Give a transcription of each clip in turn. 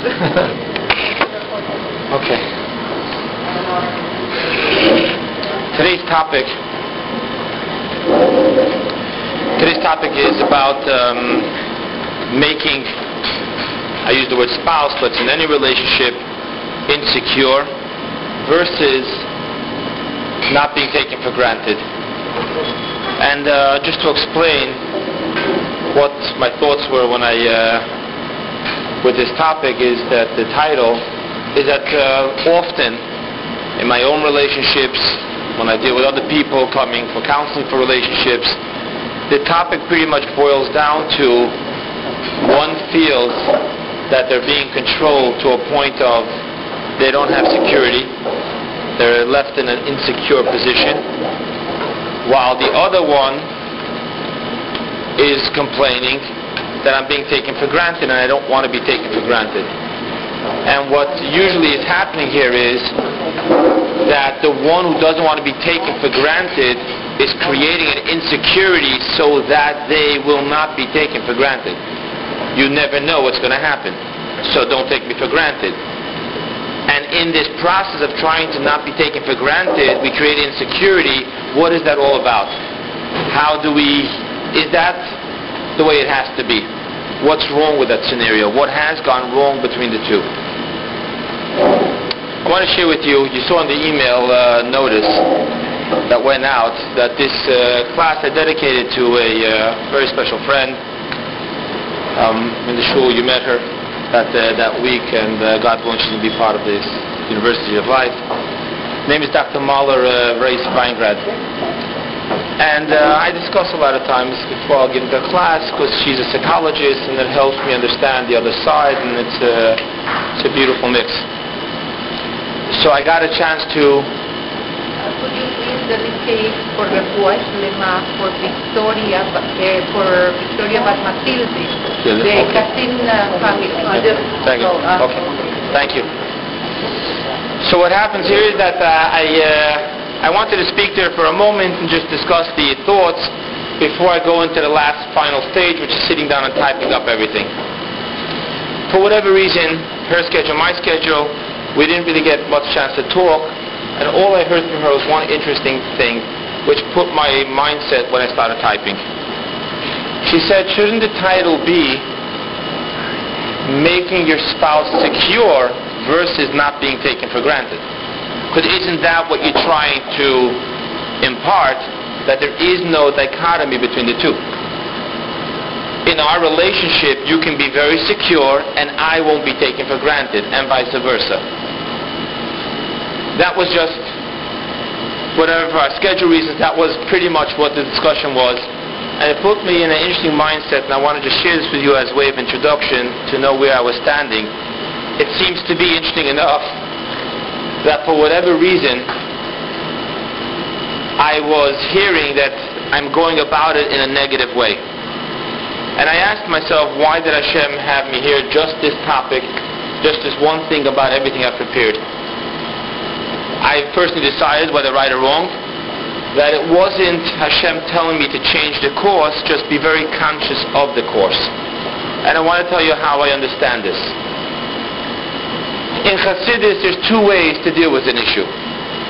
okay. Today's topic. Today's topic is about um, making. I use the word spouse, but in any relationship insecure versus not being taken for granted. And uh, just to explain what my thoughts were when I uh, with this topic is that the title is that uh, often in my own relationships, when I deal with other people coming for counseling for relationships, the topic pretty much boils down to one feels that they're being controlled to a point of they don't have security, they're left in an insecure position, while the other one is complaining that I'm being taken for granted and I don't want to be taken for granted. And what usually is happening here is that the one who doesn't want to be taken for granted is creating an insecurity so that they will not be taken for granted. You never know what's going to happen, so don't take me for granted. And in this process of trying to not be taken for granted, we create insecurity. What is that all about? How do we, is that the way it has to be? What's wrong with that scenario? What has gone wrong between the two? I want to share with you, you saw in the email uh, notice that went out that this uh, class I dedicated to a uh, very special friend um, in the shul. You met her that uh, that week, and uh, God she's going to be part of this University of Life. Her name is Dr. Mahler uh, Race Weingrad. And uh, I discuss a lot of times before I'll get into class because she's a psychologist and it helps me understand the other side and it's a, it's a beautiful mix. So I got a chance to Could you please dedicate for the Lema for Victoria, uh, for Victoria Bat Matilde, the okay. Uh, family. Thank you. So, uh, Okay. Thank you. So what happens here is that uh, I uh, I wanted to speak to her for a moment and just discuss the thoughts before I go into the last final stage, which is sitting down and typing up everything. For whatever reason, her schedule, my schedule, we didn't really get much chance to talk, and all I heard from her was one interesting thing, which put my mindset when I started typing. She said, shouldn't the title be making your spouse secure versus not being taken for granted. Because isn't that what you're trying to impart? That there is no dichotomy between the two. In our relationship, you can be very secure and I won't be taken for granted, and vice versa. That was just, whatever our schedule reasons, that was pretty much what the discussion was. And it put me in an interesting mindset, and I wanted to share this with you as a way of introduction to know where I was standing. It seems to be interesting enough that for whatever reason, I was hearing that I'm going about it in a negative way. And I asked myself, why did Hashem have me here just this topic, just this one thing about everything I've prepared? I personally decided, whether right or wrong, that it wasn't Hashem telling me to change the course, just be very conscious of the course. And I want to tell you how I understand this. In Chassidus, there's two ways to deal with an issue.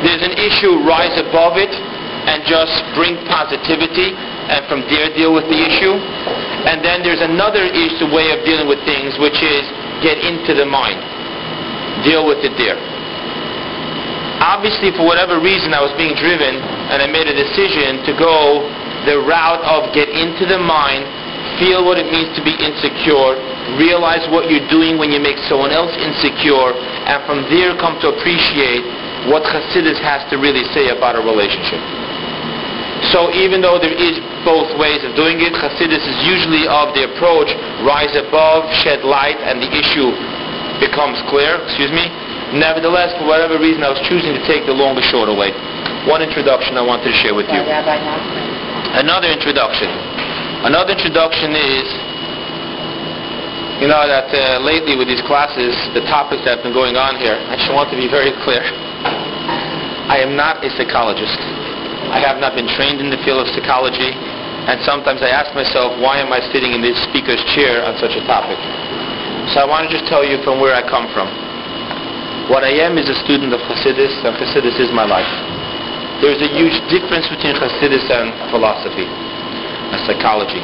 There's an issue, rise above it, and just bring positivity, and from there deal with the issue. And then there's another issue, way of dealing with things, which is get into the mind. Deal with it there obviously for whatever reason I was being driven and I made a decision to go the route of get into the mind, feel what it means to be insecure, realize what you're doing when you make someone else insecure, and from there come to appreciate what Hasidus has to really say about a relationship. So even though there is both ways of doing it, Hasidus is usually of the approach rise above, shed light, and the issue becomes clear, excuse me, Nevertheless, for whatever reason, I was choosing to take the longer, shorter way. One introduction I wanted to share with you. Another introduction. Another introduction is, you know, that uh, lately with these classes, the topics that have been going on here, I just want to be very clear. I am not a psychologist. I have not been trained in the field of psychology, and sometimes I ask myself, why am I sitting in this speaker's chair on such a topic? So I want to just tell you from where I come from. What I am is a student of Hasidus, and Hasidus is my life. There's a huge difference between Hasidus and philosophy and psychology.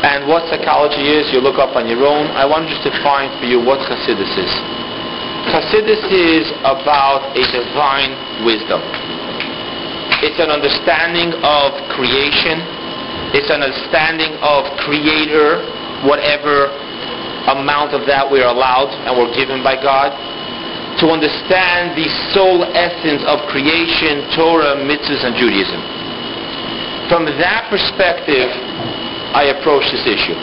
And what psychology is, you look up on your own. I want to just define for you what Hasidus is. Hasidus is about a divine wisdom. It's an understanding of creation. It's an understanding of creator, whatever amount of that we're allowed and we're given by God. To understand the sole essence of creation, Torah, mitzvahs, and Judaism. From that perspective, I approach this issue.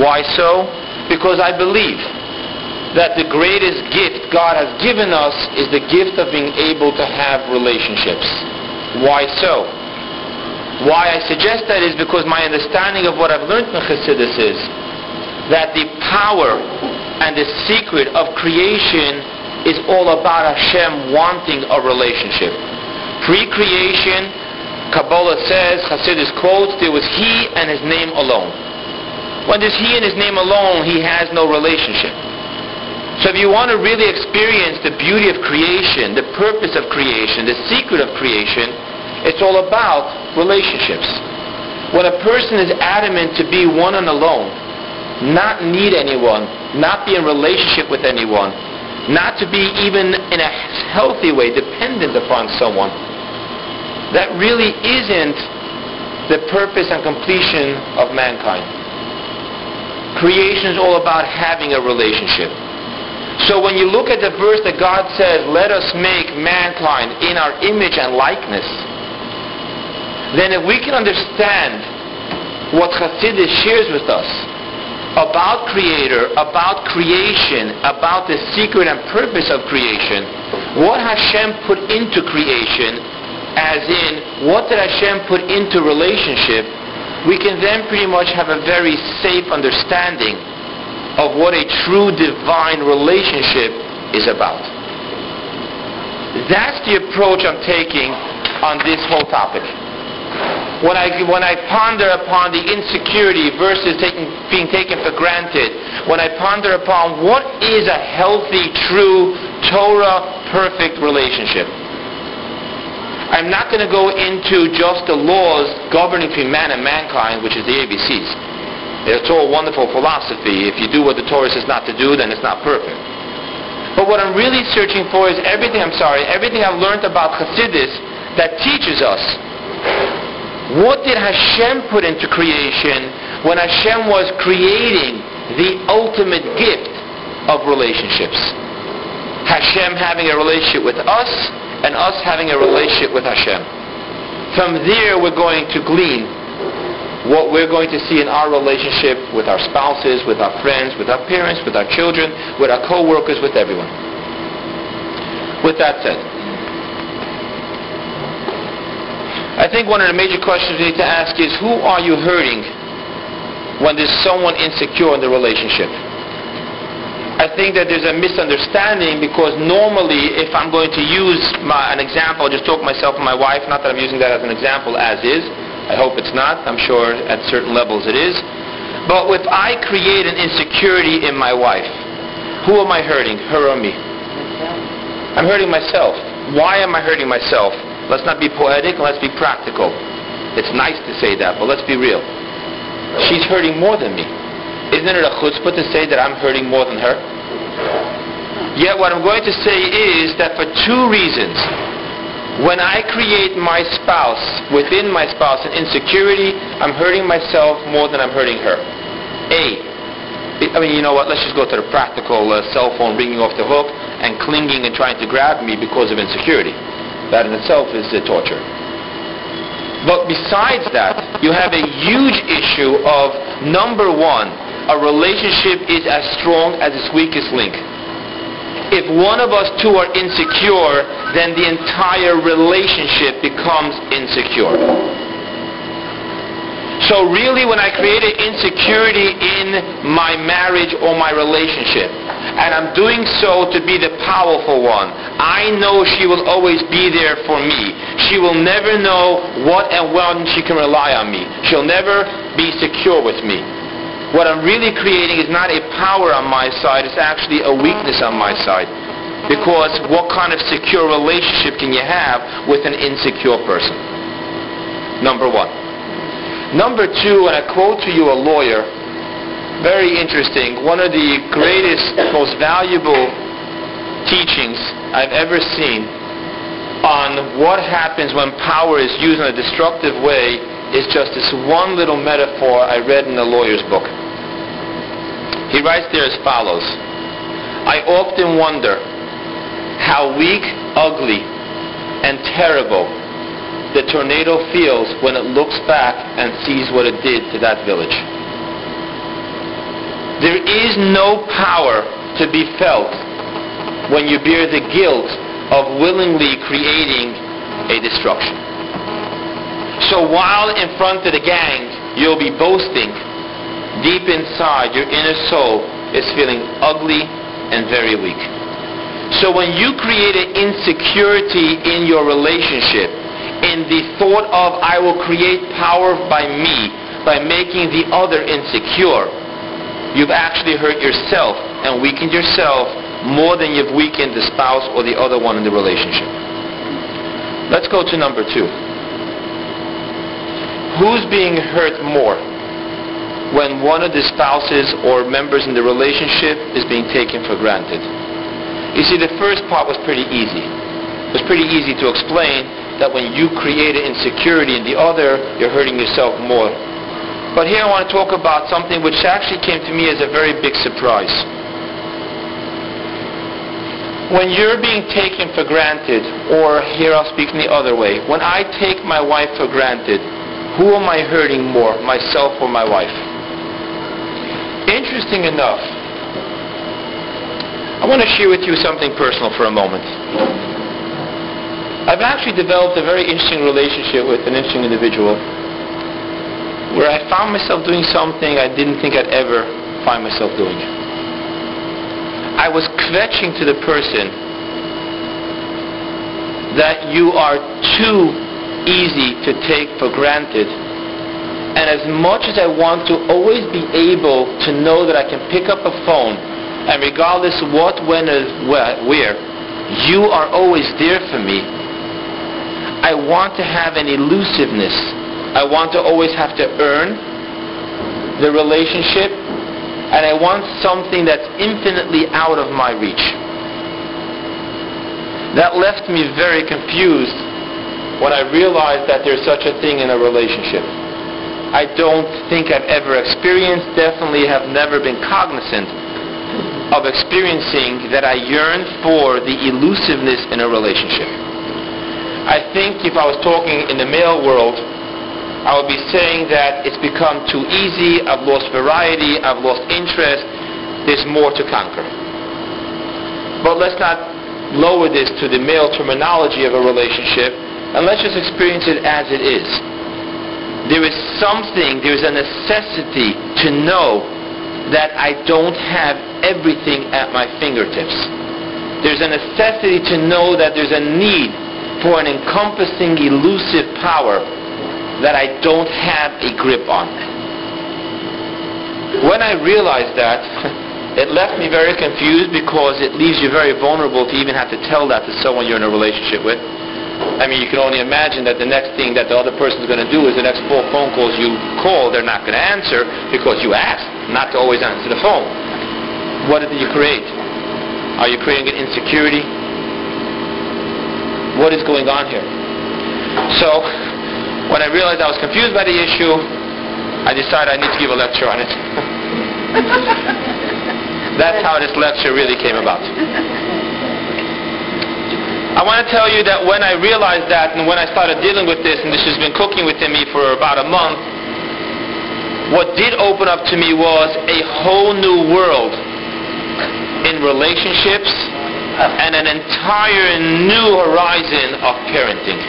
Why so? Because I believe that the greatest gift God has given us is the gift of being able to have relationships. Why so? Why I suggest that is because my understanding of what I've learned from Chassidus is that the power and the secret of creation is all about Hashem wanting a relationship. Pre-creation, Kabbalah says, Chassidus quotes, there was He and His name alone. When there's He and His name alone, He has no relationship. So if you want to really experience the beauty of creation, the purpose of creation, the secret of creation, it's all about relationships. When a person is adamant to be one and alone, not need anyone, not be in relationship with anyone, not to be even in a healthy way dependent upon someone, that really isn't the purpose and completion of mankind. Creation is all about having a relationship. So when you look at the verse that God says, let us make mankind in our image and likeness, then if we can understand what Chassidus shares with us about Creator, about creation, about the secret and purpose of creation, what Hashem put into creation, as in what did Hashem put into relationship, we can then pretty much have a very safe understanding of what a true divine relationship is about. That's the approach I'm taking on this whole topic. When I, when I ponder upon the insecurity versus taking, being taken for granted, when I ponder upon what is a healthy, true, Torah perfect relationship, I'm not going to go into just the laws governing between man and mankind, which is the ABCs. It's all wonderful philosophy. If you do what the Torah says not to do, then it's not perfect. But what I'm really searching for is everything, I'm sorry, everything I've learned about Chassidus that teaches us what did Hashem put into creation when Hashem was creating the ultimate gift of relationships? Hashem having a relationship with us and us having a relationship with Hashem. From there we're going to glean what we're going to see in our relationship with our spouses, with our friends, with our parents, with our children, with our co-workers, with everyone. With that said, I think one of the major questions we need to ask is who are you hurting when there's someone insecure in the relationship? I think that there's a misunderstanding because normally if I'm going to use my, an example, I'll just talk myself and my wife, not that I'm using that as an example as is, I hope it's not. I'm sure at certain levels it is. But if I create an insecurity in my wife, who am I hurting, her or me? I'm hurting myself. Why am I hurting myself? Let's not be poetic, let's be practical. It's nice to say that, but let's be real. She's hurting more than me. Isn't it a chutzpah to say that I'm hurting more than her? Yet what I'm going to say is that for two reasons, when I create my spouse, within my spouse, an insecurity, I'm hurting myself more than I'm hurting her. A. I mean, you know what? Let's just go to the practical uh, cell phone ringing off the hook and clinging and trying to grab me because of insecurity. That in itself is torture. But besides that, you have a huge issue of number one, a relationship is as strong as its weakest link if one of us two are insecure, then the entire relationship becomes insecure. So really when I create an insecurity in my marriage or my relationship, and I'm doing so to be the powerful one, I know she will always be there for me. She will never know what and when she can rely on me. She'll never be secure with me. What I'm really creating is not a power on my side, it's actually a weakness on my side. Because what kind of secure relationship can you have with an insecure person? Number one. Number two, and I quote to you a lawyer, very interesting, one of the greatest, most valuable teachings I've ever seen on what happens when power is used in a destructive way is just this one little metaphor I read in a lawyer's book. He writes there as follows I often wonder how weak, ugly, and terrible the tornado feels when it looks back and sees what it did to that village. There is no power to be felt when you bear the guilt of willingly creating a destruction. So while in front of the gang you'll be boasting, deep inside your inner soul is feeling ugly and very weak. So when you create an insecurity in your relationship, in the thought of I will create power by me, by making the other insecure, you've actually hurt yourself and weakened yourself more than you've weakened the spouse or the other one in the relationship. Let's go to number two. Who's being hurt more? When one of the spouses or members in the relationship is being taken for granted. You see, the first part was pretty easy. It was pretty easy to explain that when you create an insecurity in the other, you're hurting yourself more. But here I want to talk about something which actually came to me as a very big surprise. When you're being taken for granted, or here I'll speak in the other way, when I take my wife for granted, who am I hurting more, myself or my wife? Interesting enough, I want to share with you something personal for a moment. I've actually developed a very interesting relationship with an interesting individual where I found myself doing something I didn't think I'd ever find myself doing. I was kvetching to the person that you are too easy to take for granted and as much as I want to always be able to know that I can pick up a phone, and regardless what, when, where, you are always there for me, I want to have an elusiveness. I want to always have to earn the relationship, and I want something that's infinitely out of my reach. That left me very confused when I realized that there's such a thing in a relationship. I don't think I've ever experienced, definitely have never been cognizant of experiencing that I yearn for the elusiveness in a relationship. I think if I was talking in the male world, I would be saying that it's become too easy, I've lost variety, I've lost interest, there's more to conquer. But let's not lower this to the male terminology of a relationship, and let's just experience it as it is there is something, there is a necessity to know that I don't have everything at my fingertips. There's a necessity to know that there's a need for an encompassing, elusive power that I don't have a grip on. When I realized that, it left me very confused because it leaves you very vulnerable to even have to tell that to someone you're in a relationship with. I mean, you can only imagine that the next thing that the other person is going to do is the next four phone calls you call, they're not going to answer because you asked not to always answer the phone. What did you create? Are you creating an insecurity? What is going on here? So, when I realized I was confused by the issue, I decided I need to give a lecture on it. That's how this lecture really came about. I want to tell you that when I realized that and when I started dealing with this, and this has been cooking within me for about a month, what did open up to me was a whole new world in relationships and an entire new horizon of parenting.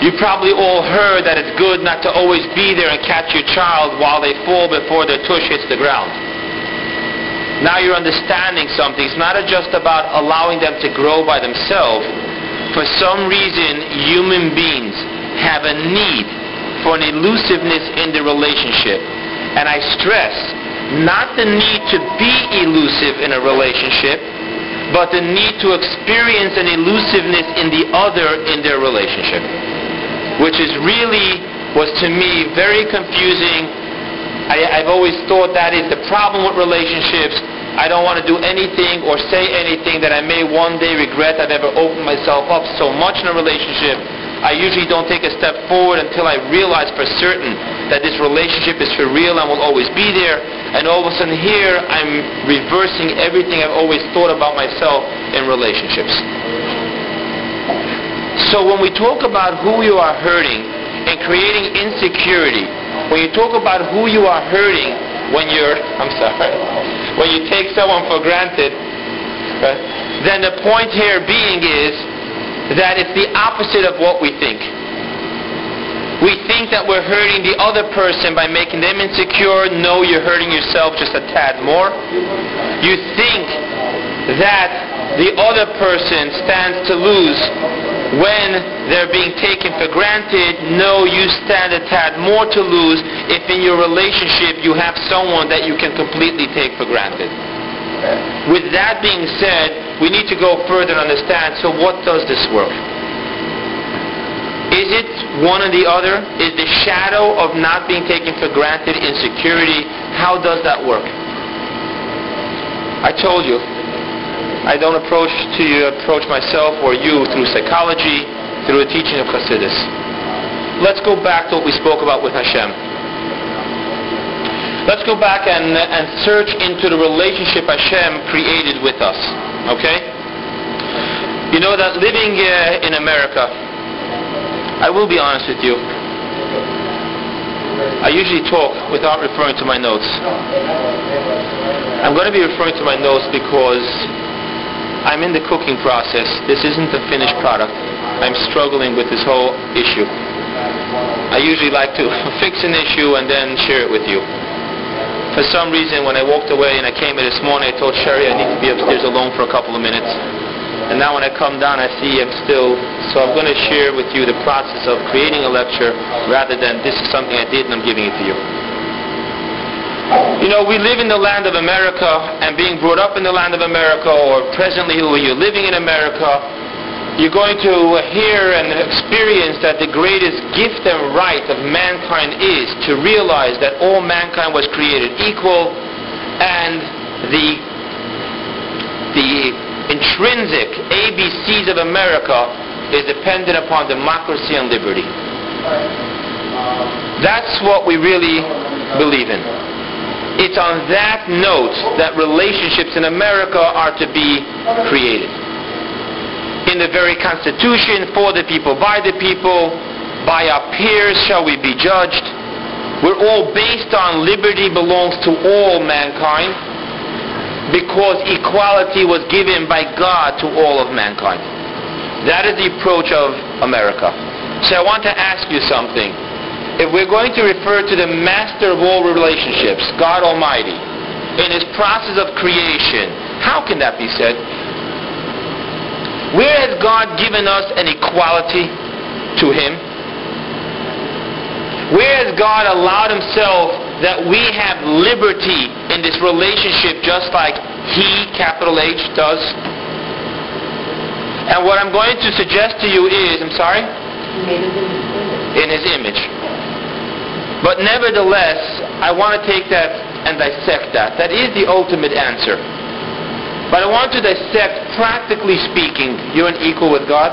You probably all heard that it's good not to always be there and catch your child while they fall before their tush hits the ground. Now you're understanding something. It's not just about allowing them to grow by themselves. For some reason, human beings have a need for an elusiveness in the relationship. and I stress not the need to be elusive in a relationship, but the need to experience an elusiveness in the other in their relationship, which is really was to me very confusing. I, I've always thought that is the problem with relationships. I don't want to do anything or say anything that I may one day regret I've ever opened myself up so much in a relationship. I usually don't take a step forward until I realize for certain that this relationship is for real and will always be there. And all of a sudden here, I'm reversing everything I've always thought about myself in relationships. So when we talk about who you are hurting and creating insecurity, when you talk about who you are hurting when you're, I'm sorry, when you take someone for granted, right, then the point here being is that it's the opposite of what we think. We think that we're hurting the other person by making them insecure. No, you're hurting yourself just a tad more. You think that the other person stands to lose when they're being taken for granted. No, you stand a tad more to lose if in your relationship you have someone that you can completely take for granted. With that being said, we need to go further and understand, so what does this work? Is it one or the other? Is the shadow of not being taken for granted insecurity? How does that work? I told you, I don't approach to you, approach myself or you through psychology, through a teaching of Hasidus. Let's go back to what we spoke about with Hashem. Let's go back and, and search into the relationship Hashem created with us. Okay? You know that living uh, in America, I will be honest with you. I usually talk without referring to my notes. I'm going to be referring to my notes because I'm in the cooking process. This isn't the finished product. I'm struggling with this whole issue. I usually like to fix an issue and then share it with you. For some reason, when I walked away and I came here this morning, I told Sherry I need to be upstairs alone for a couple of minutes. And now when I come down, I see I'm still, so I'm going to share with you the process of creating a lecture rather than this is something I did and I'm giving it to you. You know, we live in the land of America, and being brought up in the land of America, or presently when you're living in America, you're going to hear and experience that the greatest gift and right of mankind is to realize that all mankind was created equal and the the intrinsic ABCs of America is dependent upon democracy and liberty. That's what we really believe in. It's on that note that relationships in America are to be created. In the very Constitution, for the people, by the people, by our peers shall we be judged. We're all based on liberty belongs to all mankind because equality was given by God to all of mankind. That is the approach of America. So I want to ask you something. If we're going to refer to the master of all relationships, God Almighty, in his process of creation, how can that be said? Where has God given us an equality to him? Where has God allowed himself that we have liberty in this relationship just like he, capital H, does? And what I'm going to suggest to you is, I'm sorry? In his image. But nevertheless, I want to take that and dissect that. That is the ultimate answer. But I want to dissect, practically speaking, you're an equal with God.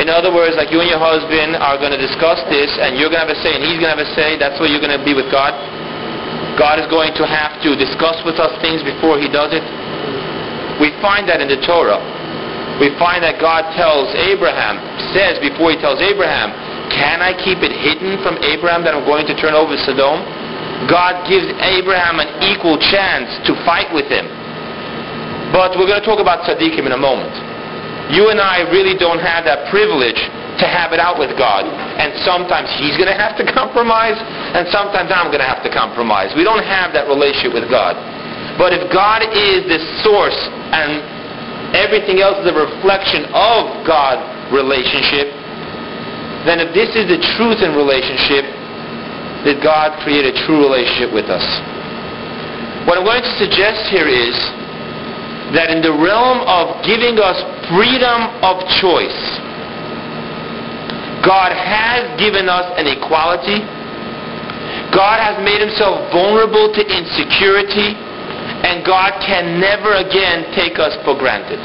In other words, like you and your husband are going to discuss this, and you're going to have a say, and he's going to have a say. That's where you're going to be with God. God is going to have to discuss with us things before he does it. We find that in the Torah. We find that God tells Abraham, says before he tells Abraham, can I keep it hidden from Abraham that I'm going to turn over Sodom? God gives Abraham an equal chance to fight with him. But we're going to talk about tzaddikim in a moment. You and I really don't have that privilege to have it out with God. And sometimes He's going to have to compromise, and sometimes I'm going to have to compromise. We don't have that relationship with God. But if God is the source and everything else is a reflection of God relationship, then if this is the truth in relationship, did God create a true relationship with us. What I'm going to suggest here is that in the realm of giving us freedom of choice, God has given us an equality. God has made himself vulnerable to insecurity, and God can never again take us for granted.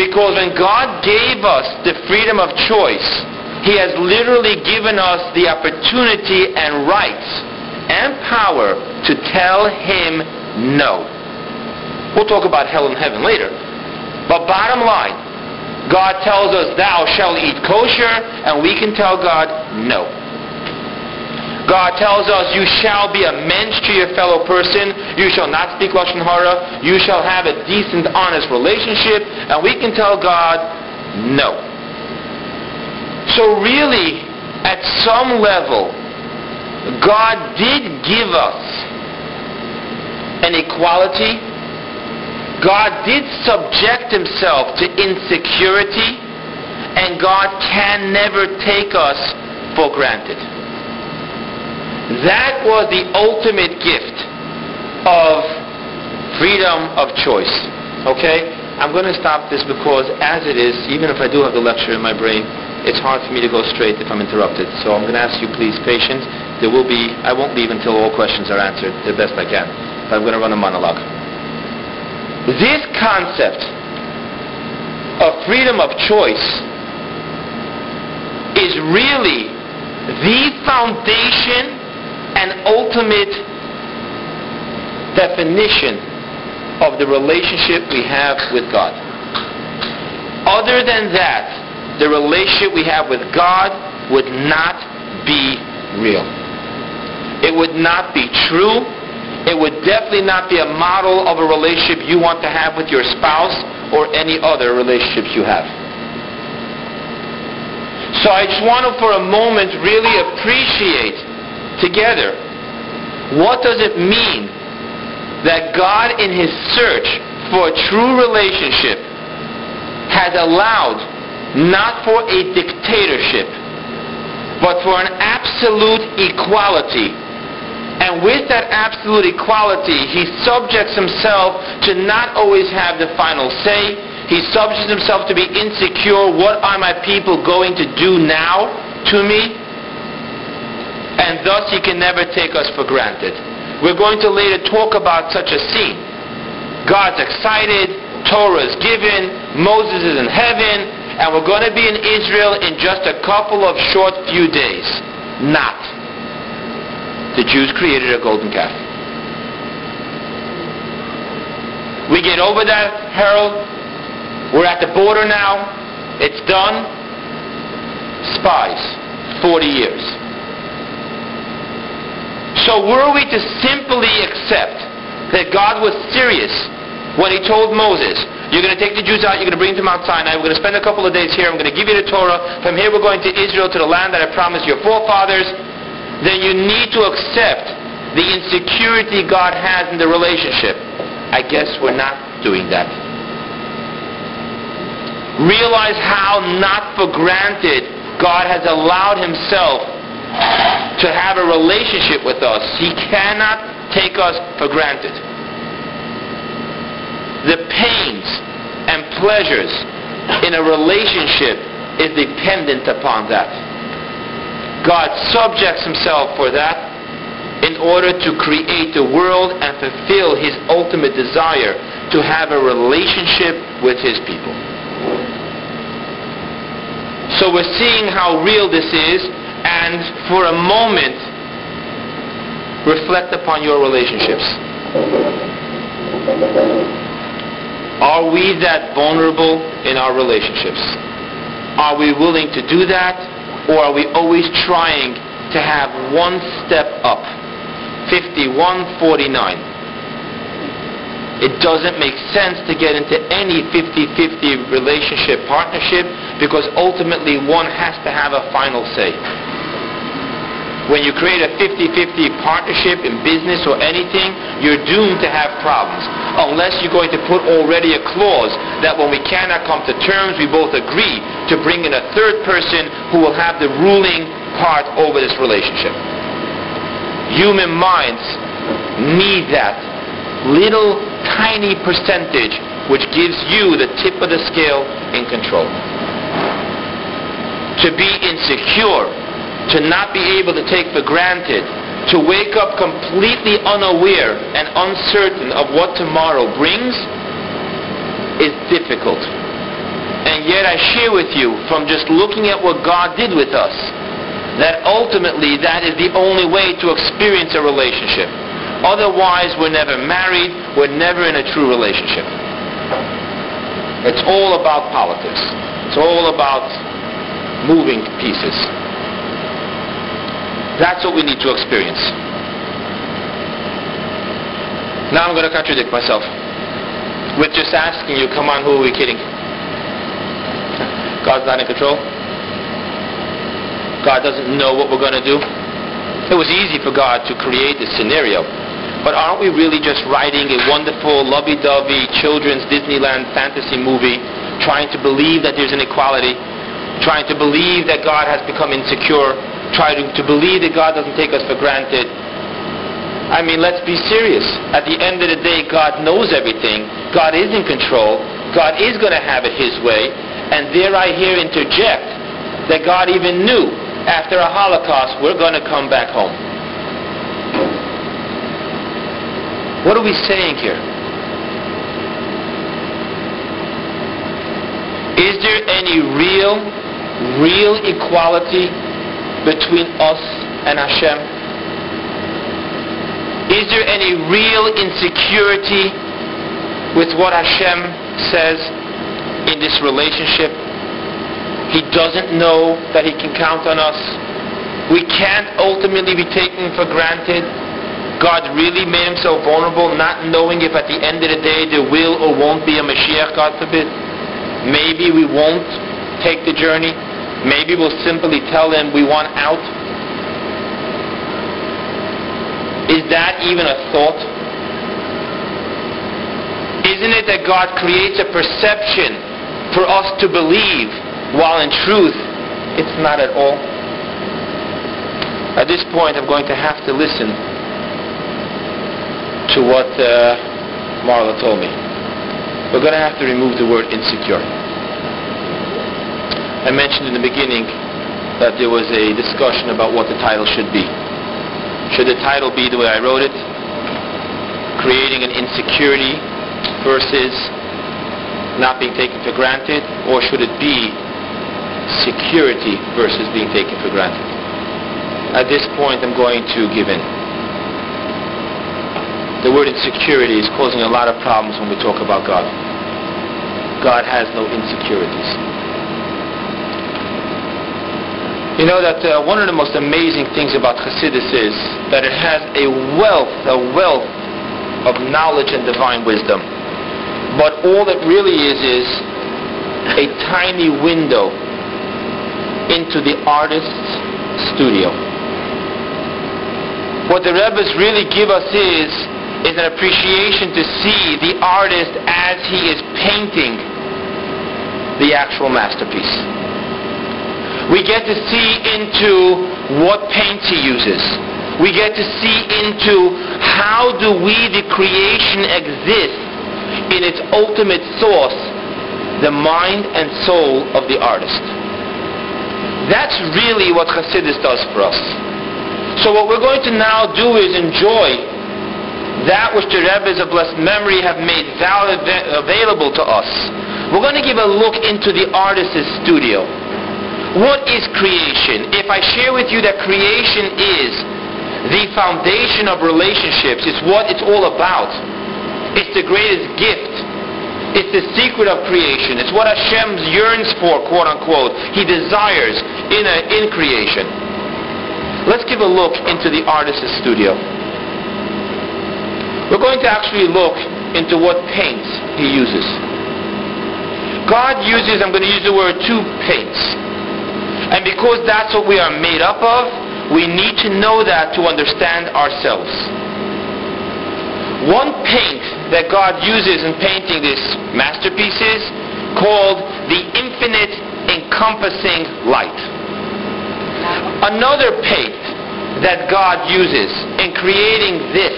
Because when God gave us the freedom of choice, he has literally given us the opportunity and rights and power to tell him no. We'll talk about hell and heaven later. But bottom line, God tells us, thou shalt eat kosher, and we can tell God, no. God tells us, you shall be a mensch to your fellow person. You shall not speak Lashon Hara. You shall have a decent, honest relationship. And we can tell God, no. So really, at some level, God did give us an equality. God did subject himself to insecurity. And God can never take us for granted. That was the ultimate gift of freedom of choice. Okay? I'm going to stop this because as it is, even if I do have the lecture in my brain, it's hard for me to go straight if I'm interrupted. So I'm going to ask you please patience. There will be, I won't leave until all questions are answered the best I can. But I'm going to run a monologue. This concept of freedom of choice is really the foundation and ultimate definition of the relationship we have with God. Other than that, the relationship we have with God would not be real. It would not be true. It would definitely not be a model of a relationship you want to have with your spouse or any other relationships you have. So I just want to for a moment really appreciate together what does it mean that God in his search for a true relationship has allowed not for a dictatorship but for an absolute equality and with that absolute equality, he subjects himself to not always have the final say. He subjects himself to be insecure. What are my people going to do now to me? And thus he can never take us for granted. We're going to later talk about such a scene. God's excited. Torah is given. Moses is in heaven. And we're going to be in Israel in just a couple of short few days. Not the Jews created a golden calf. We get over that, Harold. We're at the border now. It's done. Spies. 40 years. So were we to simply accept that God was serious when he told Moses, you're going to take the Jews out, you're going to bring them to Mount Sinai, we're going to spend a couple of days here, I'm going to give you the Torah, from here we're going to Israel, to the land that I promised your forefathers, then you need to accept the insecurity God has in the relationship. I guess we're not doing that. Realize how not for granted God has allowed himself to have a relationship with us. He cannot take us for granted. The pains and pleasures in a relationship is dependent upon that. God subjects himself for that in order to create the world and fulfill his ultimate desire to have a relationship with his people. So we're seeing how real this is and for a moment reflect upon your relationships. Are we that vulnerable in our relationships? Are we willing to do that? Or are we always trying to have one step up? 5149. It doesn't make sense to get into any 50-50 relationship partnership because ultimately one has to have a final say. When you create a 50-50 partnership in business or anything, you're doomed to have problems. Unless you're going to put already a clause that when we cannot come to terms, we both agree to bring in a third person who will have the ruling part over this relationship. Human minds need that little tiny percentage which gives you the tip of the scale in control. To be insecure, to not be able to take for granted, to wake up completely unaware and uncertain of what tomorrow brings is difficult. And yet I share with you from just looking at what God did with us that ultimately that is the only way to experience a relationship. Otherwise, we're never married, we're never in a true relationship. It's all about politics. It's all about moving pieces. That's what we need to experience. Now I'm going to contradict myself with just asking you, come on, who are we kidding? God's not in control. God doesn't know what we're going to do. It was easy for God to create this scenario. But aren't we really just writing a wonderful, lovey-dovey children's Disneyland fantasy movie, trying to believe that there's inequality, trying to believe that God has become insecure, trying to believe that God doesn't take us for granted? I mean, let's be serious. At the end of the day, God knows everything. God is in control. God is going to have it His way. And there I hear interject that God even knew after a Holocaust we're going to come back home. What are we saying here? Is there any real, real equality between us and Hashem? Is there any real insecurity with what Hashem says in this relationship? He doesn't know that he can count on us. We can't ultimately be taken for granted God really made himself vulnerable, not knowing if at the end of the day there will or won't be a Mashiach, God forbid. Maybe we won't take the journey. Maybe we'll simply tell him we want out. Is that even a thought? Isn't it that God creates a perception for us to believe, while in truth, it's not at all? At this point, I'm going to have to listen to what uh, Marla told me. We're going to have to remove the word insecure. I mentioned in the beginning that there was a discussion about what the title should be. Should the title be the way I wrote it? Creating an insecurity versus not being taken for granted? Or should it be security versus being taken for granted? At this point, I'm going to give in the word insecurity is causing a lot of problems when we talk about God. God has no insecurities. You know that uh, one of the most amazing things about Hasidus is that it has a wealth, a wealth of knowledge and divine wisdom. But all it really is is a tiny window into the artist's studio. What the Rebbe's really give us is is an appreciation to see the artist as he is painting the actual masterpiece. We get to see into what paints he uses. We get to see into how do we, the creation, exist in its ultimate source, the mind and soul of the artist. That's really what Hasidus does for us. So what we're going to now do is enjoy that which the Rebbe's of blessed memory have made valid, available to us. We're going to give a look into the artist's studio. What is creation? If I share with you that creation is the foundation of relationships, it's what it's all about. It's the greatest gift. It's the secret of creation. It's what Hashem yearns for, quote unquote. He desires in, a, in creation. Let's give a look into the artist's studio. We're going to actually look into what paints he uses. God uses, I'm going to use the word, two paints. And because that's what we are made up of, we need to know that to understand ourselves. One paint that God uses in painting these masterpieces called the infinite encompassing light. Another paint that God uses in creating this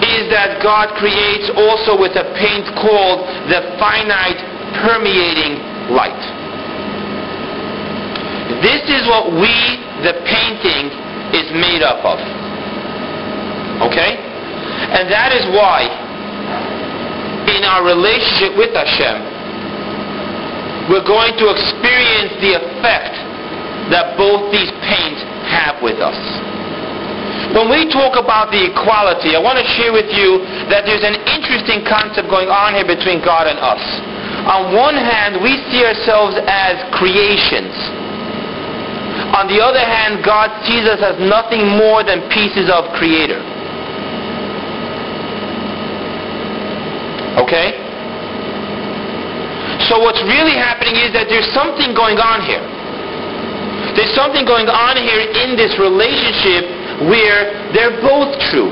is that God creates also with a paint called the finite permeating light. This is what we, the painting, is made up of. Okay? And that is why in our relationship with Hashem, we're going to experience the effect that both these paints have with us. When we talk about the equality, I want to share with you that there's an interesting concept going on here between God and us. On one hand, we see ourselves as creations. On the other hand, God sees us as nothing more than pieces of Creator. Okay? So what's really happening is that there's something going on here. There's something going on here in this relationship where they're both true.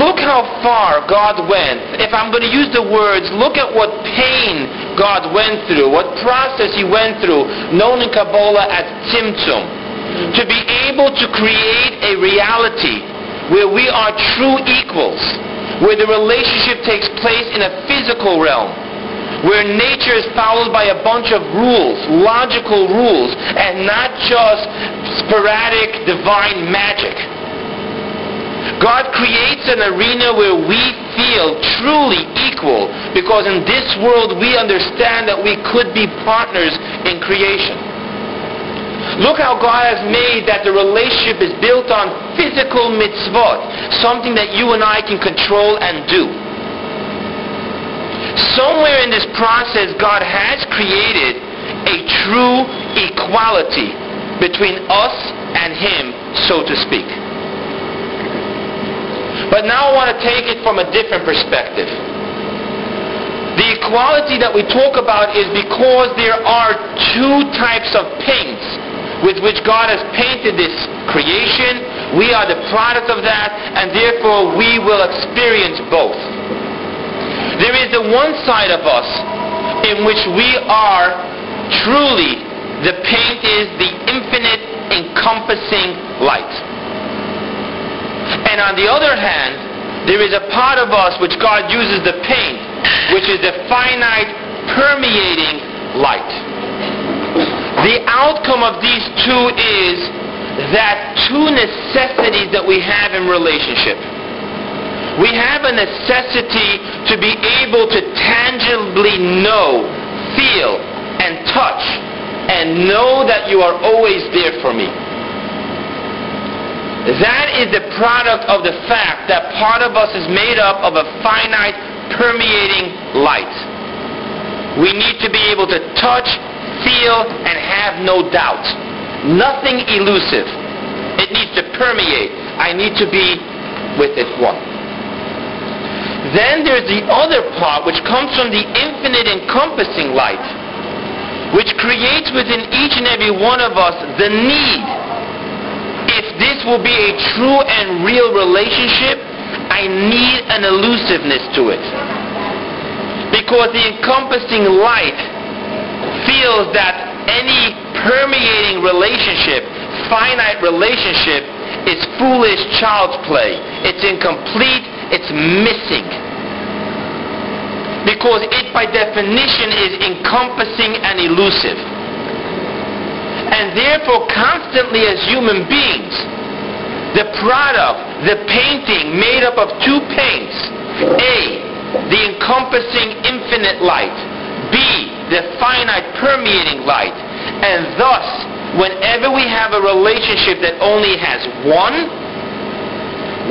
Look how far God went. If I'm going to use the words, look at what pain God went through, what process he went through, known in Kabbalah as Tzimtzum, to be able to create a reality where we are true equals, where the relationship takes place in a physical realm, where nature is followed by a bunch of rules, logical rules, and not just sporadic divine magic. God creates an arena where we feel truly equal because in this world we understand that we could be partners in creation. Look how God has made that the relationship is built on physical mitzvot, something that you and I can control and do. Somewhere in this process, God has created a true equality between us and Him, so to speak. But now I want to take it from a different perspective. The equality that we talk about is because there are two types of paints with which God has painted this creation. We are the product of that, and therefore we will experience both. There is the one side of us in which we are truly, the paint is the infinite encompassing light. And on the other hand, there is a part of us which God uses the paint, which is the finite permeating light. The outcome of these two is that two necessities that we have in relationship. We have a necessity to be able to tangibly know, feel, and touch, and know that you are always there for me. That is the product of the fact that part of us is made up of a finite, permeating light. We need to be able to touch, feel, and have no doubt. Nothing elusive. It needs to permeate. I need to be with it one. Then there's the other part which comes from the infinite encompassing light, which creates within each and every one of us the need. If this will be a true and real relationship, I need an elusiveness to it. Because the encompassing light feels that any permeating relationship, finite relationship, is foolish child's play. It's incomplete it's missing. Because it by definition is encompassing and elusive. And therefore constantly as human beings, the product, the painting made up of two paints, A, the encompassing infinite light, B, the finite permeating light, and thus whenever we have a relationship that only has one,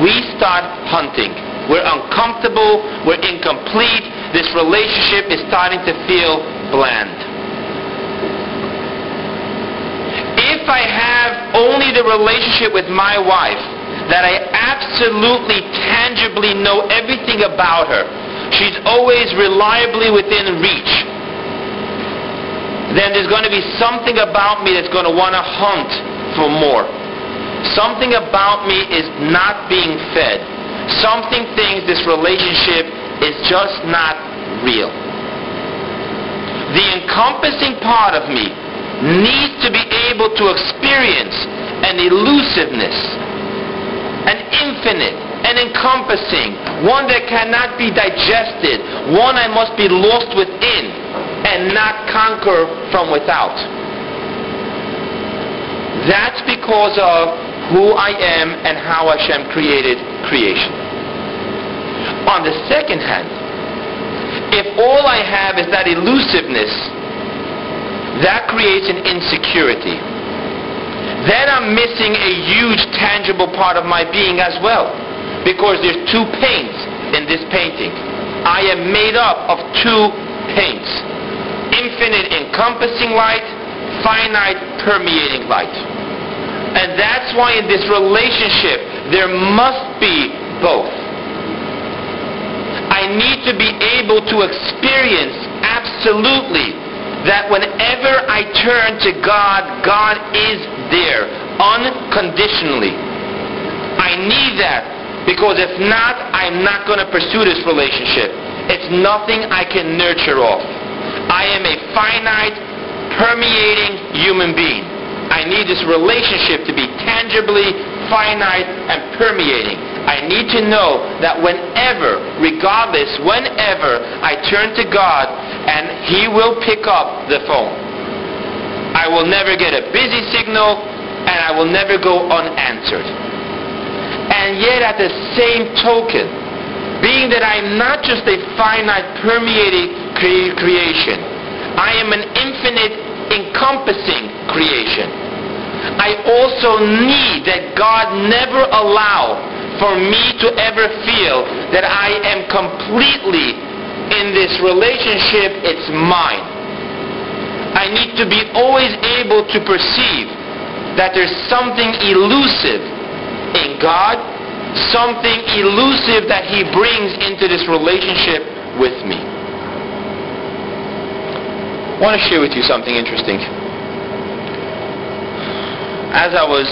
we start hunting. We're uncomfortable. We're incomplete. This relationship is starting to feel bland. If I have only the relationship with my wife, that I absolutely tangibly know everything about her, she's always reliably within reach, then there's going to be something about me that's going to want to hunt for more. Something about me is not being fed. Something thinks this relationship is just not real. The encompassing part of me needs to be able to experience an elusiveness, an infinite, an encompassing, one that cannot be digested, one I must be lost within and not conquer from without. That's because of who I am and how Hashem created creation. On the second hand, if all I have is that elusiveness, that creates an insecurity. Then I'm missing a huge tangible part of my being as well. Because there's two paints in this painting. I am made up of two paints. Infinite encompassing light, finite permeating light. And that's why in this relationship there must be both. I need to be able to experience absolutely that whenever I turn to God, God is there unconditionally. I need that because if not, I'm not going to pursue this relationship. It's nothing I can nurture off. I am a finite, permeating human being. I need this relationship to be tangibly finite and permeating. I need to know that whenever, regardless, whenever I turn to God and He will pick up the phone. I will never get a busy signal and I will never go unanswered. And yet at the same token, being that I'm not just a finite permeating cre- creation, I am an infinite encompassing creation. I also need that God never allow for me to ever feel that I am completely in this relationship, it's mine. I need to be always able to perceive that there's something elusive in God, something elusive that He brings into this relationship with me. I want to share with you something interesting. As I was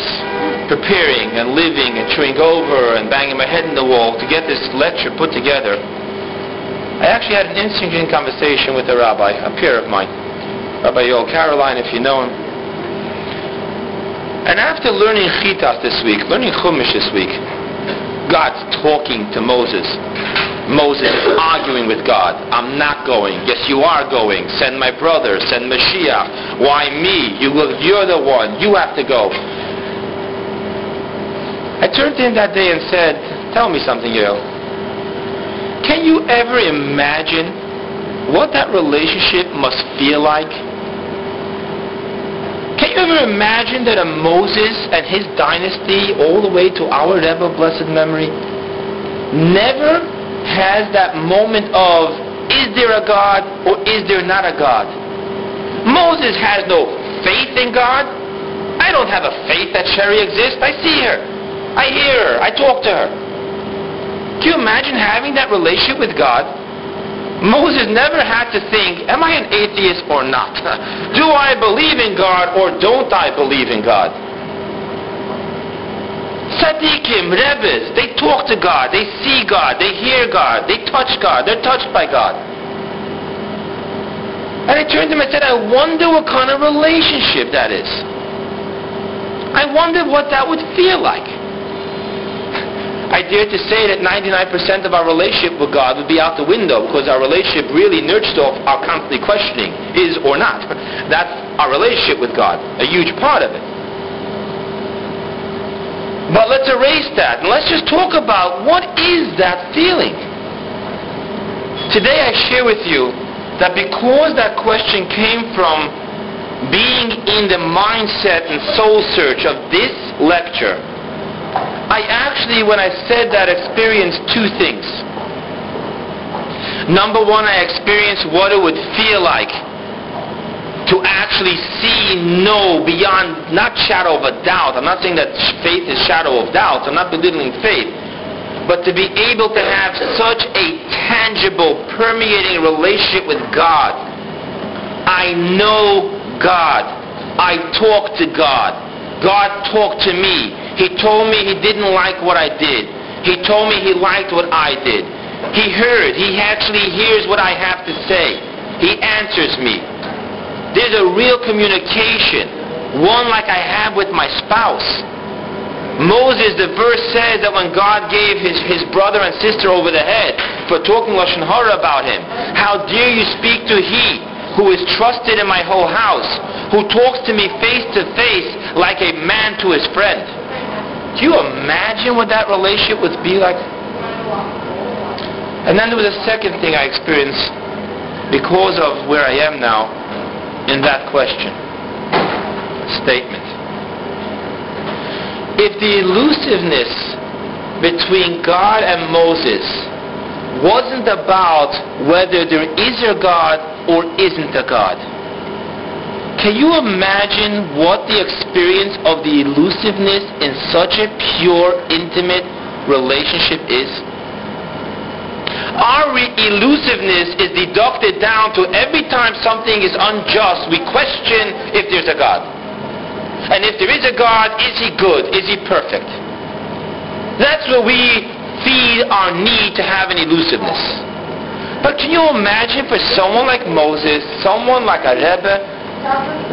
preparing and living and chewing over and banging my head in the wall to get this lecture put together, I actually had an interesting conversation with a rabbi, a peer of mine, Rabbi Yoel Caroline, if you know him. And after learning Chitas this week, learning Chumash this week, God's talking to Moses. Moses arguing with God. I'm not going. Yes, you are going. Send my brother. Send Mashiach. Why me? You look, you're the one. You have to go. I turned to him that day and said, tell me something, Yoel. Can you ever imagine what that relationship must feel like? Can you ever imagine that a Moses and his dynasty, all the way to our Rebbe, blessed memory, never has that moment of, is there a God or is there not a God? Moses has no faith in God. I don't have a faith that Sherry exists. I see her. I hear her. I talk to her. Can you imagine having that relationship with God? Moses never had to think, am I an atheist or not? Do I believe in God or don't I believe in God? Tzaddikim, Rebbes, they talk to God, they see God, they hear God, they touch God, they're touched by God. And I turned to him and said, I wonder what kind of relationship that is. I wonder what that would feel like. I dare to say that 99% of our relationship with God would be out the window because our relationship really nurtures off our constantly questioning, is or not. That's our relationship with God, a huge part of it. But let's erase that and let's just talk about what is that feeling. Today I share with you that because that question came from being in the mindset and soul search of this lecture, I actually, when I said that, experienced two things. Number one, I experienced what it would feel like to actually see, know beyond, not shadow of a doubt. I'm not saying that faith is shadow of doubt. I'm not belittling faith. But to be able to have such a tangible, permeating relationship with God. I know God. I talk to God. God talked to me. He told me he didn't like what I did. He told me he liked what I did. He heard. He actually hears what I have to say. He answers me. There's a real communication, one like I have with my spouse. Moses, the verse says that when God gave his, his brother and sister over the head for talking Lashon Hara about him, how dare you speak to he who is trusted in my whole house, who talks to me face to face like a man to his friend. Do you imagine what that relationship would be like? And then there was a second thing I experienced because of where I am now in that question. Statement. If the elusiveness between God and Moses wasn't about whether there is a God or isn't a God, can you imagine what the experience of the elusiveness in such a pure, intimate relationship is? Our re- elusiveness is deducted down to every time something is unjust, we question if there's a God. And if there is a God, is he good? Is he perfect? That's where we feed our need to have an elusiveness. But can you imagine for someone like Moses, someone like a Rebbe,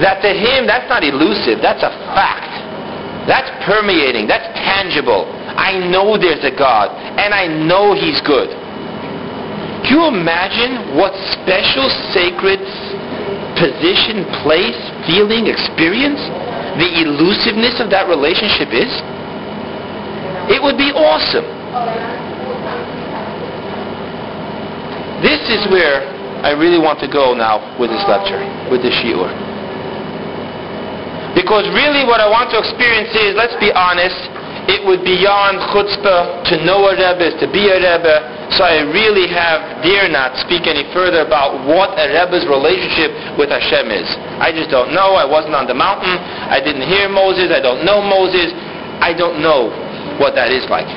that to him that's not elusive, that's a fact. That's permeating, that's tangible. I know there's a God, and I know he's good. Can you imagine what special, sacred position, place, feeling, experience the elusiveness of that relationship is? It would be awesome. This is where I really want to go now with this lecture, with this shiur. Because really what I want to experience is, let's be honest, it would be beyond chutzpah to know a Rebbe, to be a Rebbe. So I really have, dare not speak any further about what a Rebbe's relationship with Hashem is. I just don't know. I wasn't on the mountain. I didn't hear Moses. I don't know Moses. I don't know what that is like.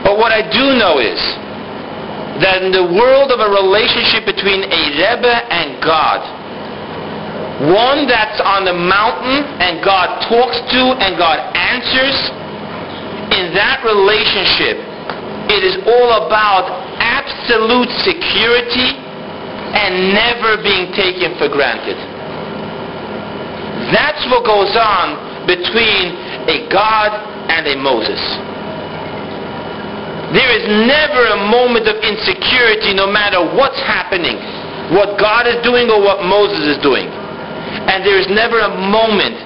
But what I do know is that in the world of a relationship between a Rebbe and God, one that's on the mountain and God talks to and God answers, in that relationship, it is all about absolute security and never being taken for granted. That's what goes on between a God and a Moses. There is never a moment of insecurity no matter what's happening, what God is doing or what Moses is doing. And there is never a moment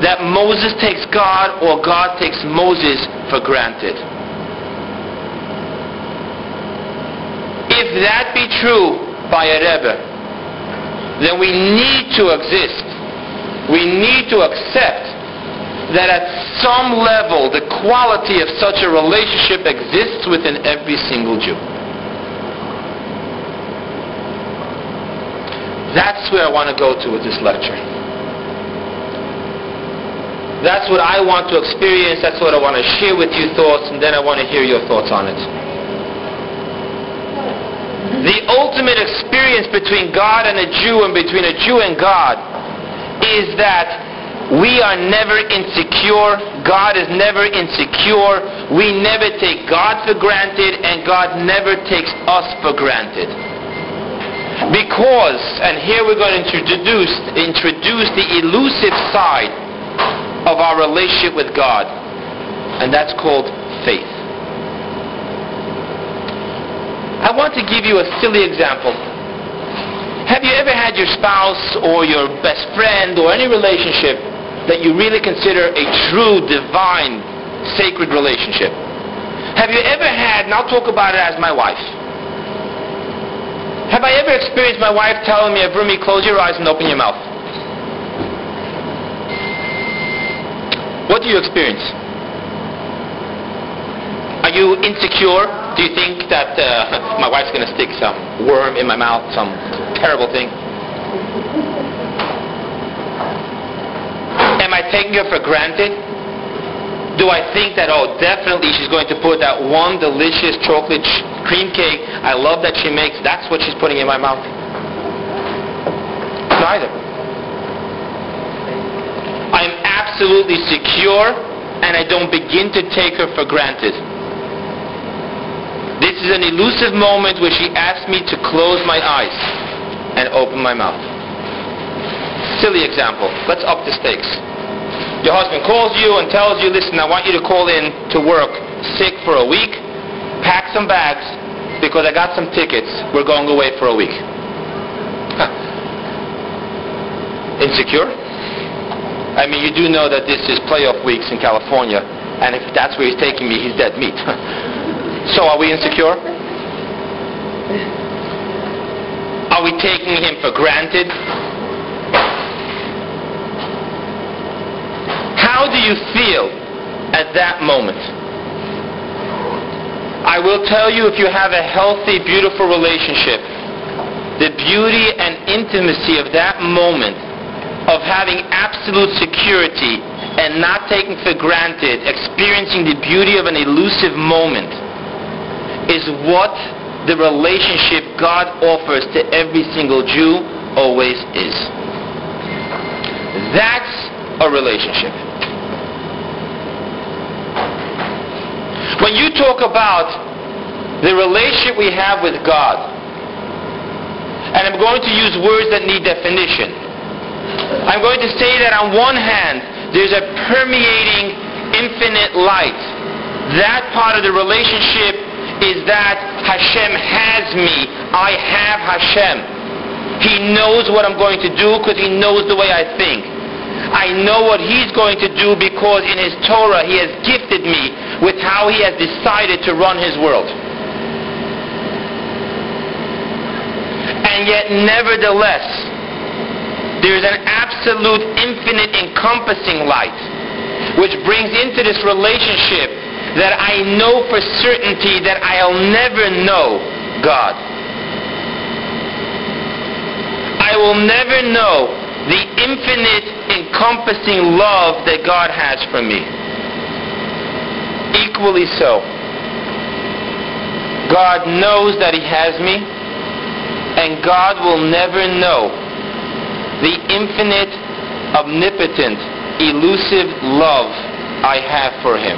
that Moses takes God or God takes Moses for granted. If that be true by a Rebbe, then we need to exist. We need to accept that at some level the quality of such a relationship exists within every single Jew. That's where I want to go to with this lecture. That's what I want to experience. That's what I want to share with you thoughts, and then I want to hear your thoughts on it. The ultimate experience between God and a Jew and between a Jew and God is that we are never insecure. God is never insecure. We never take God for granted, and God never takes us for granted. Because, and here we're going to introduce, introduce the elusive side of our relationship with God, and that's called faith. I want to give you a silly example. Have you ever had your spouse or your best friend or any relationship that you really consider a true, divine, sacred relationship? Have you ever had, and I'll talk about it as my wife, have I ever experienced my wife telling me, Avrumi, close your eyes and open your mouth? What do you experience? Are you insecure? Do you think that uh, my wife's going to stick some worm in my mouth, some terrible thing? I taking her for granted? Do I think that, oh, definitely she's going to put that one delicious chocolate cream cake I love that she makes, that's what she's putting in my mouth? Neither. I'm absolutely secure and I don't begin to take her for granted. This is an elusive moment where she asks me to close my eyes and open my mouth. Silly example. Let's up the stakes. Your husband calls you and tells you, listen, I want you to call in to work sick for a week, pack some bags, because I got some tickets. We're going away for a week. Huh. Insecure? I mean, you do know that this is playoff weeks in California, and if that's where he's taking me, he's dead meat. so are we insecure? Are we taking him for granted? How do you feel at that moment? I will tell you if you have a healthy, beautiful relationship, the beauty and intimacy of that moment of having absolute security and not taking for granted, experiencing the beauty of an elusive moment is what the relationship God offers to every single Jew always is. That's a relationship. When you talk about the relationship we have with God, and I'm going to use words that need definition, I'm going to say that on one hand, there's a permeating infinite light. That part of the relationship is that Hashem has me. I have Hashem. He knows what I'm going to do because he knows the way I think. I know what he's going to do because in his Torah he has gifted me with how he has decided to run his world. And yet, nevertheless, there is an absolute, infinite, encompassing light which brings into this relationship that I know for certainty that I'll never know God. I will never know the infinite, encompassing love that God has for me. Equally so. God knows that He has me, and God will never know the infinite, omnipotent, elusive love I have for Him.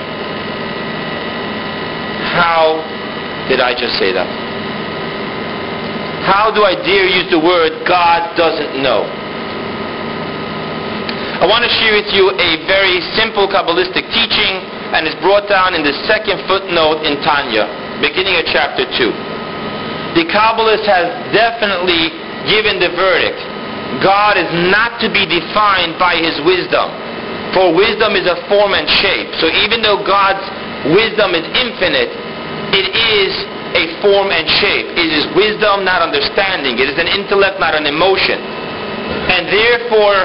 How did I just say that? How do I dare use the word God doesn't know? I want to share with you a very simple Kabbalistic teaching, and it's brought down in the second footnote in Tanya, beginning of chapter 2. The Kabbalist has definitely given the verdict. God is not to be defined by his wisdom, for wisdom is a form and shape. So even though God's wisdom is infinite, it is a form and shape. It is wisdom, not understanding. It is an intellect, not an emotion. And therefore,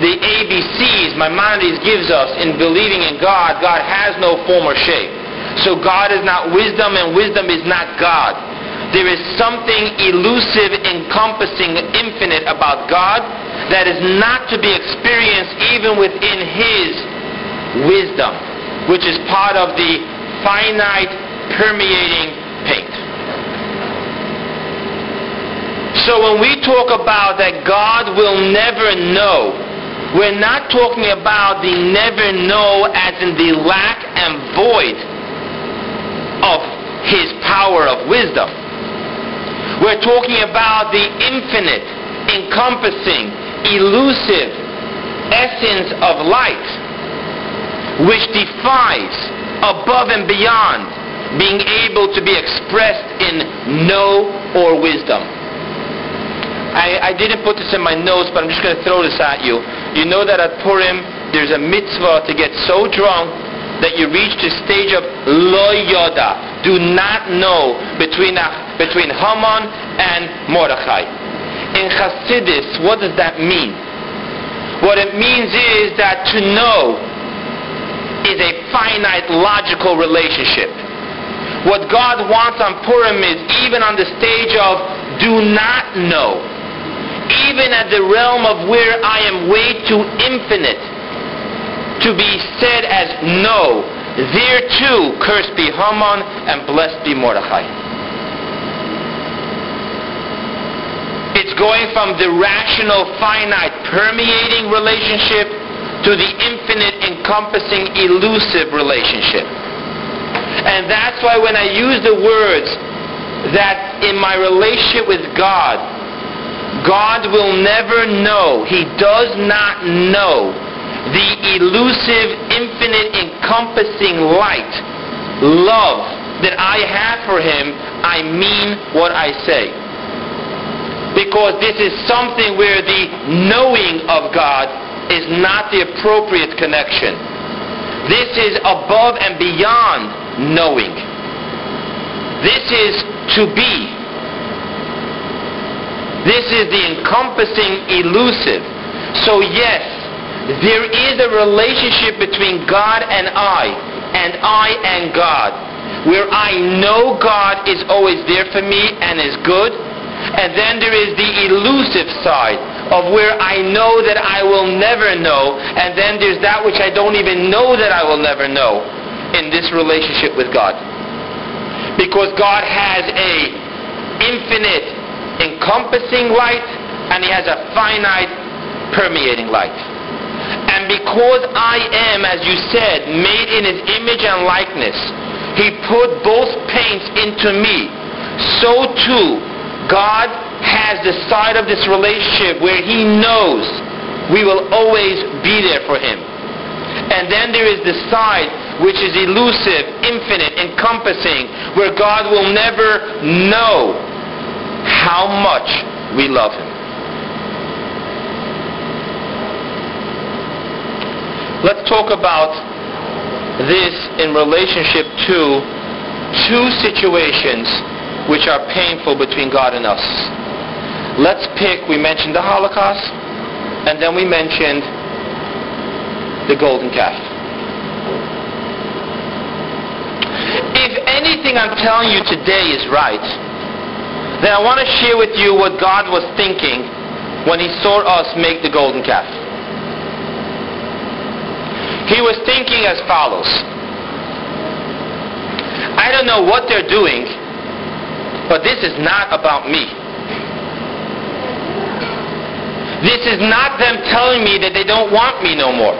the ABCs Maimonides gives us in believing in God, God has no form or shape. So God is not wisdom and wisdom is not God. There is something elusive, encompassing, infinite about God that is not to be experienced even within His wisdom, which is part of the finite, permeating paint. So when we talk about that God will never know, we're not talking about the never know as in the lack and void of his power of wisdom. We're talking about the infinite, encompassing, elusive essence of light, which defies above and beyond being able to be expressed in know or wisdom. I, I, didn't put this in my notes, but I'm just going to throw this at you. You know that at Purim, there's a mitzvah to get so drunk that you reach the stage of lo yoda, do not know between, uh, between Haman and Mordechai. In Hasidus, what does that mean? What it means is that to know is a finite logical relationship. What God wants on Purim is even on the stage of do not know even at the realm of where I am way too infinite to be said as no, there too cursed be Haman and blessed be Mordechai. It's going from the rational, finite, permeating relationship to the infinite, encompassing, elusive relationship. And that's why when I use the words that in my relationship with God, God will never know, He does not know the elusive, infinite, encompassing light, love that I have for Him, I mean what I say. Because this is something where the knowing of God is not the appropriate connection. This is above and beyond knowing. This is to be. This is the encompassing elusive. So yes, there is a relationship between God and I, and I and God, where I know God is always there for me and is good, and then there is the elusive side of where I know that I will never know, and then there's that which I don't even know that I will never know in this relationship with God. Because God has a infinite encompassing light and he has a finite permeating light. And because I am, as you said, made in his image and likeness, he put both paints into me. So too God has the side of this relationship where he knows we will always be there for him. And then there is the side which is elusive, infinite, encompassing, where God will never know how much we love him. Let's talk about this in relationship to two situations which are painful between God and us. Let's pick, we mentioned the Holocaust, and then we mentioned the golden calf. If anything I'm telling you today is right, then I want to share with you what God was thinking when he saw us make the golden calf. He was thinking as follows. I don't know what they're doing, but this is not about me. This is not them telling me that they don't want me no more.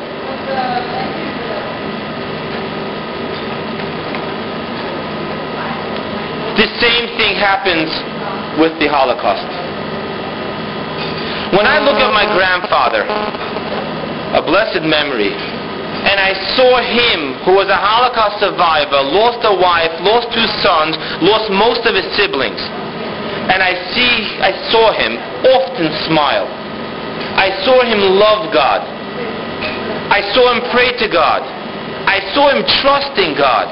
The same thing happens with the Holocaust. When I look at my grandfather, a blessed memory, and I saw him, who was a Holocaust survivor, lost a wife, lost two sons, lost most of his siblings. And I see, I saw him often smile. I saw him love God. I saw him pray to God. I saw him trusting God.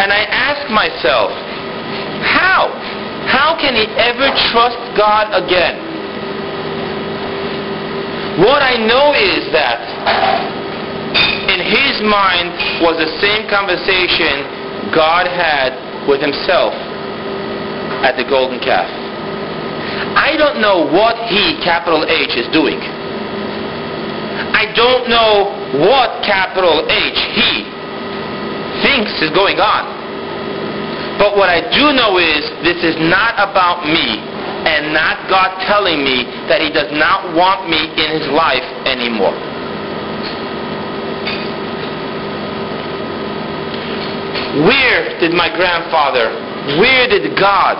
And I asked myself, how? How can he ever trust God again? What I know is that in his mind was the same conversation God had with himself at the golden calf. I don't know what he, capital H, is doing. I don't know what, capital H, he thinks is going on. But what I do know is this is not about me and not God telling me that he does not want me in his life anymore. Where did my grandfather, where did God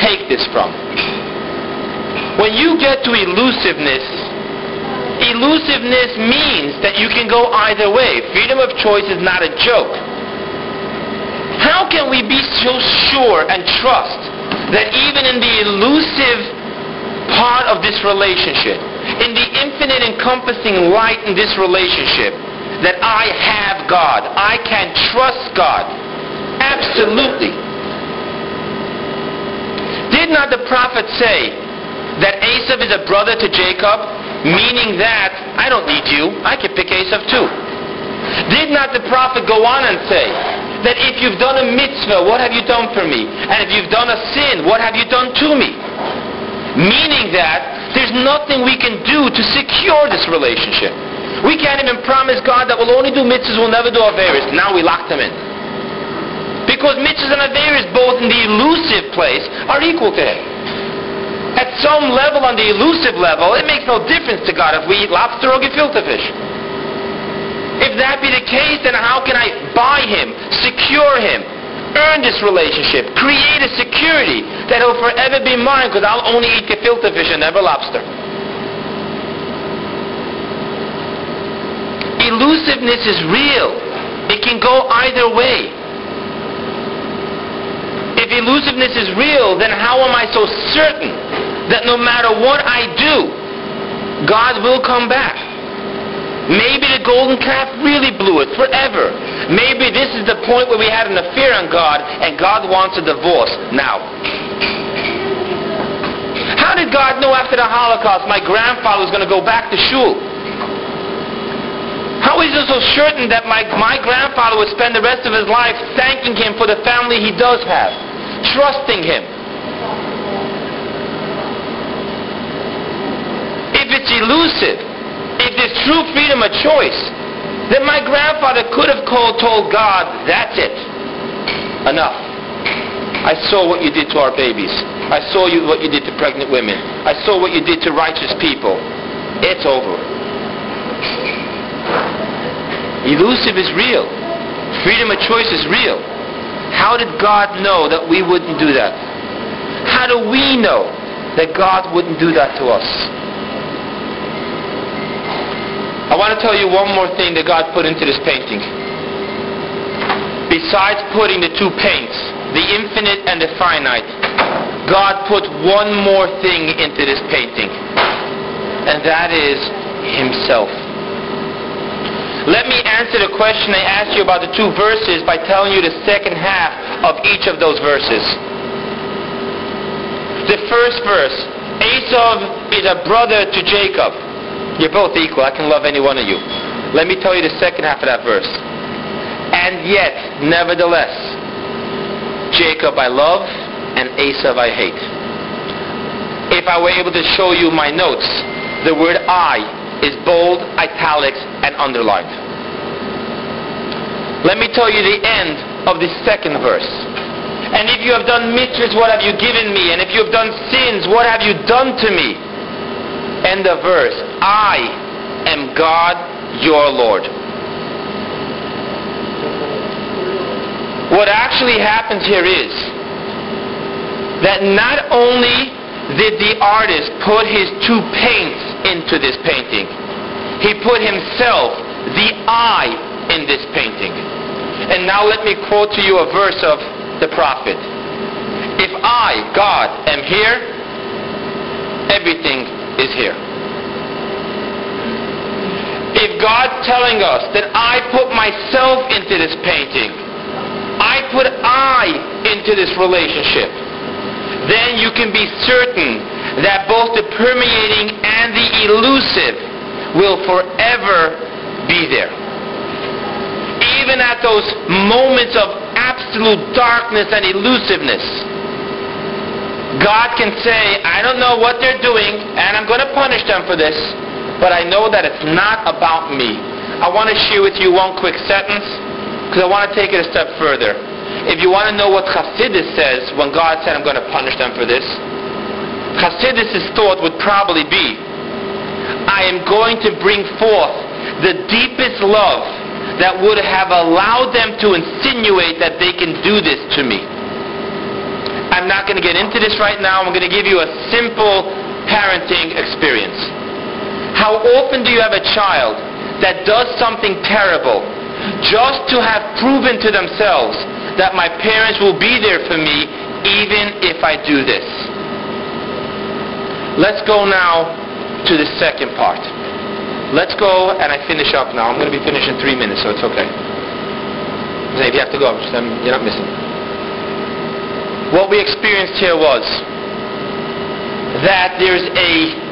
take this from? When you get to elusiveness, elusiveness means that you can go either way. Freedom of choice is not a joke. How can we be so sure and trust that even in the elusive part of this relationship, in the infinite encompassing light in this relationship, that I have God. I can trust God. Absolutely. Did not the prophet say that Esau is a brother to Jacob, meaning that I don't need you, I can pick Esau too? Did not the prophet go on and say that if you've done a mitzvah, what have you done for me? And if you've done a sin, what have you done to me? Meaning that there's nothing we can do to secure this relationship. We can't even promise God that we'll only do mitzvahs, we'll never do Averis. Now we locked them in. Because mitzvahs and Averis, both in the elusive place, are equal to Him. At some level, on the elusive level, it makes no difference to God if we eat lobster or gefilte fish. If that be the case, then how can I buy Him, secure Him, earn this relationship. Create a security that will forever be mine because I'll only eat gefilte fish and never lobster. Elusiveness is real. It can go either way. If elusiveness is real, then how am I so certain that no matter what I do, God will come back? Maybe the golden calf really blew it forever. Maybe this is the point where we had an affair on God and God wants a divorce now. How did God know after the Holocaust my grandfather was going to go back to shul? How is he so certain that my, my grandfather would spend the rest of his life thanking him for the family he does have, trusting him? If it's elusive, there's true freedom of choice, then my grandfather could have called, told God, that's it. Enough. I saw what you did to our babies. I saw you, what you did to pregnant women. I saw what you did to righteous people. It's over. Elusive is real. Freedom of choice is real. How did God know that we wouldn't do that? How do we know that God wouldn't do that to us? I want to tell you one more thing that God put into this painting. Besides putting the two paints, the infinite and the finite, God put one more thing into this painting, and that is Himself. Let me answer the question I asked you about the two verses by telling you the second half of each of those verses. The first verse, Esau is a brother to Jacob. You're both equal. I can love any one of you. Let me tell you the second half of that verse. And yet, nevertheless, Jacob I love and Esau I hate. If I were able to show you my notes, the word I is bold, italics, and underlined. Let me tell you the end of the second verse. And if you have done mitzvahs, what have you given me? And if you have done sins, what have you done to me? End of verse. I am God, your Lord. What actually happens here is that not only did the artist put his two paints into this painting, he put himself, the I, in this painting. And now let me quote to you a verse of the prophet. If I, God, am here, everything is here. If God telling us that I put myself into this painting, I put I into this relationship, then you can be certain that both the permeating and the elusive will forever be there. Even at those moments of absolute darkness and elusiveness, God can say, I don't know what they're doing, and I'm going to punish them for this, but I know that it's not about me. I want to share with you one quick sentence because I want to take it a step further. If you want to know what Chassidus says when God said, I'm going to punish them for this, Chassidus' thought would probably be, I am going to bring forth the deepest love that would have allowed them to insinuate that they can do this to me. I'm not going to get into this right now. I'm going to give you a simple parenting experience. How often do you have a child that does something terrible just to have proven to themselves that my parents will be there for me even if I do this. Let's go now to the second part. Let's go, and I finish up now. I'm going to be finished in three minutes, so it's okay. If you have to go, um, you're not missing. What we experienced here was that there's a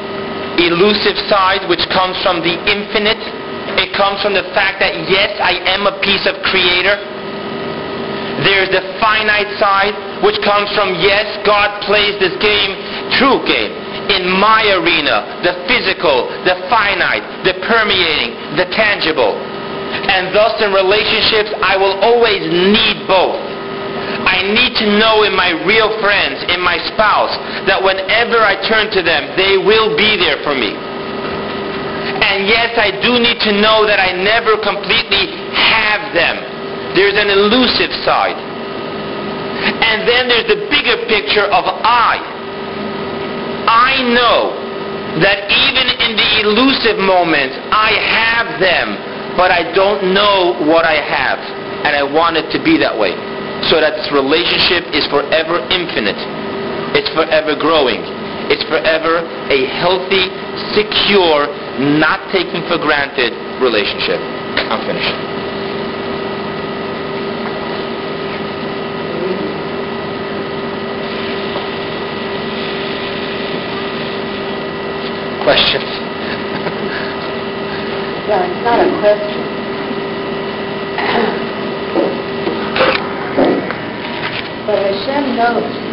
elusive side which comes from the infinite. It comes from the fact that yes, I am a piece of creator. There's the finite side, which comes from, yes, God plays this game, true game, in my arena, the physical, the finite, the permeating, the tangible. And thus in relationships, I will always need both. I need to know in my real friends, in my spouse, that whenever I turn to them, they will be there for me. And yes, I do need to know that I never completely have them there's an elusive side. And then there's the bigger picture of I. I know that even in the elusive moments, I have them, but I don't know what I have. And I want it to be that way. So that this relationship is forever infinite. It's forever growing. It's forever a healthy, secure, not taking for granted relationship. I'm finished. Questions? Well, it's not a question. Hashem knows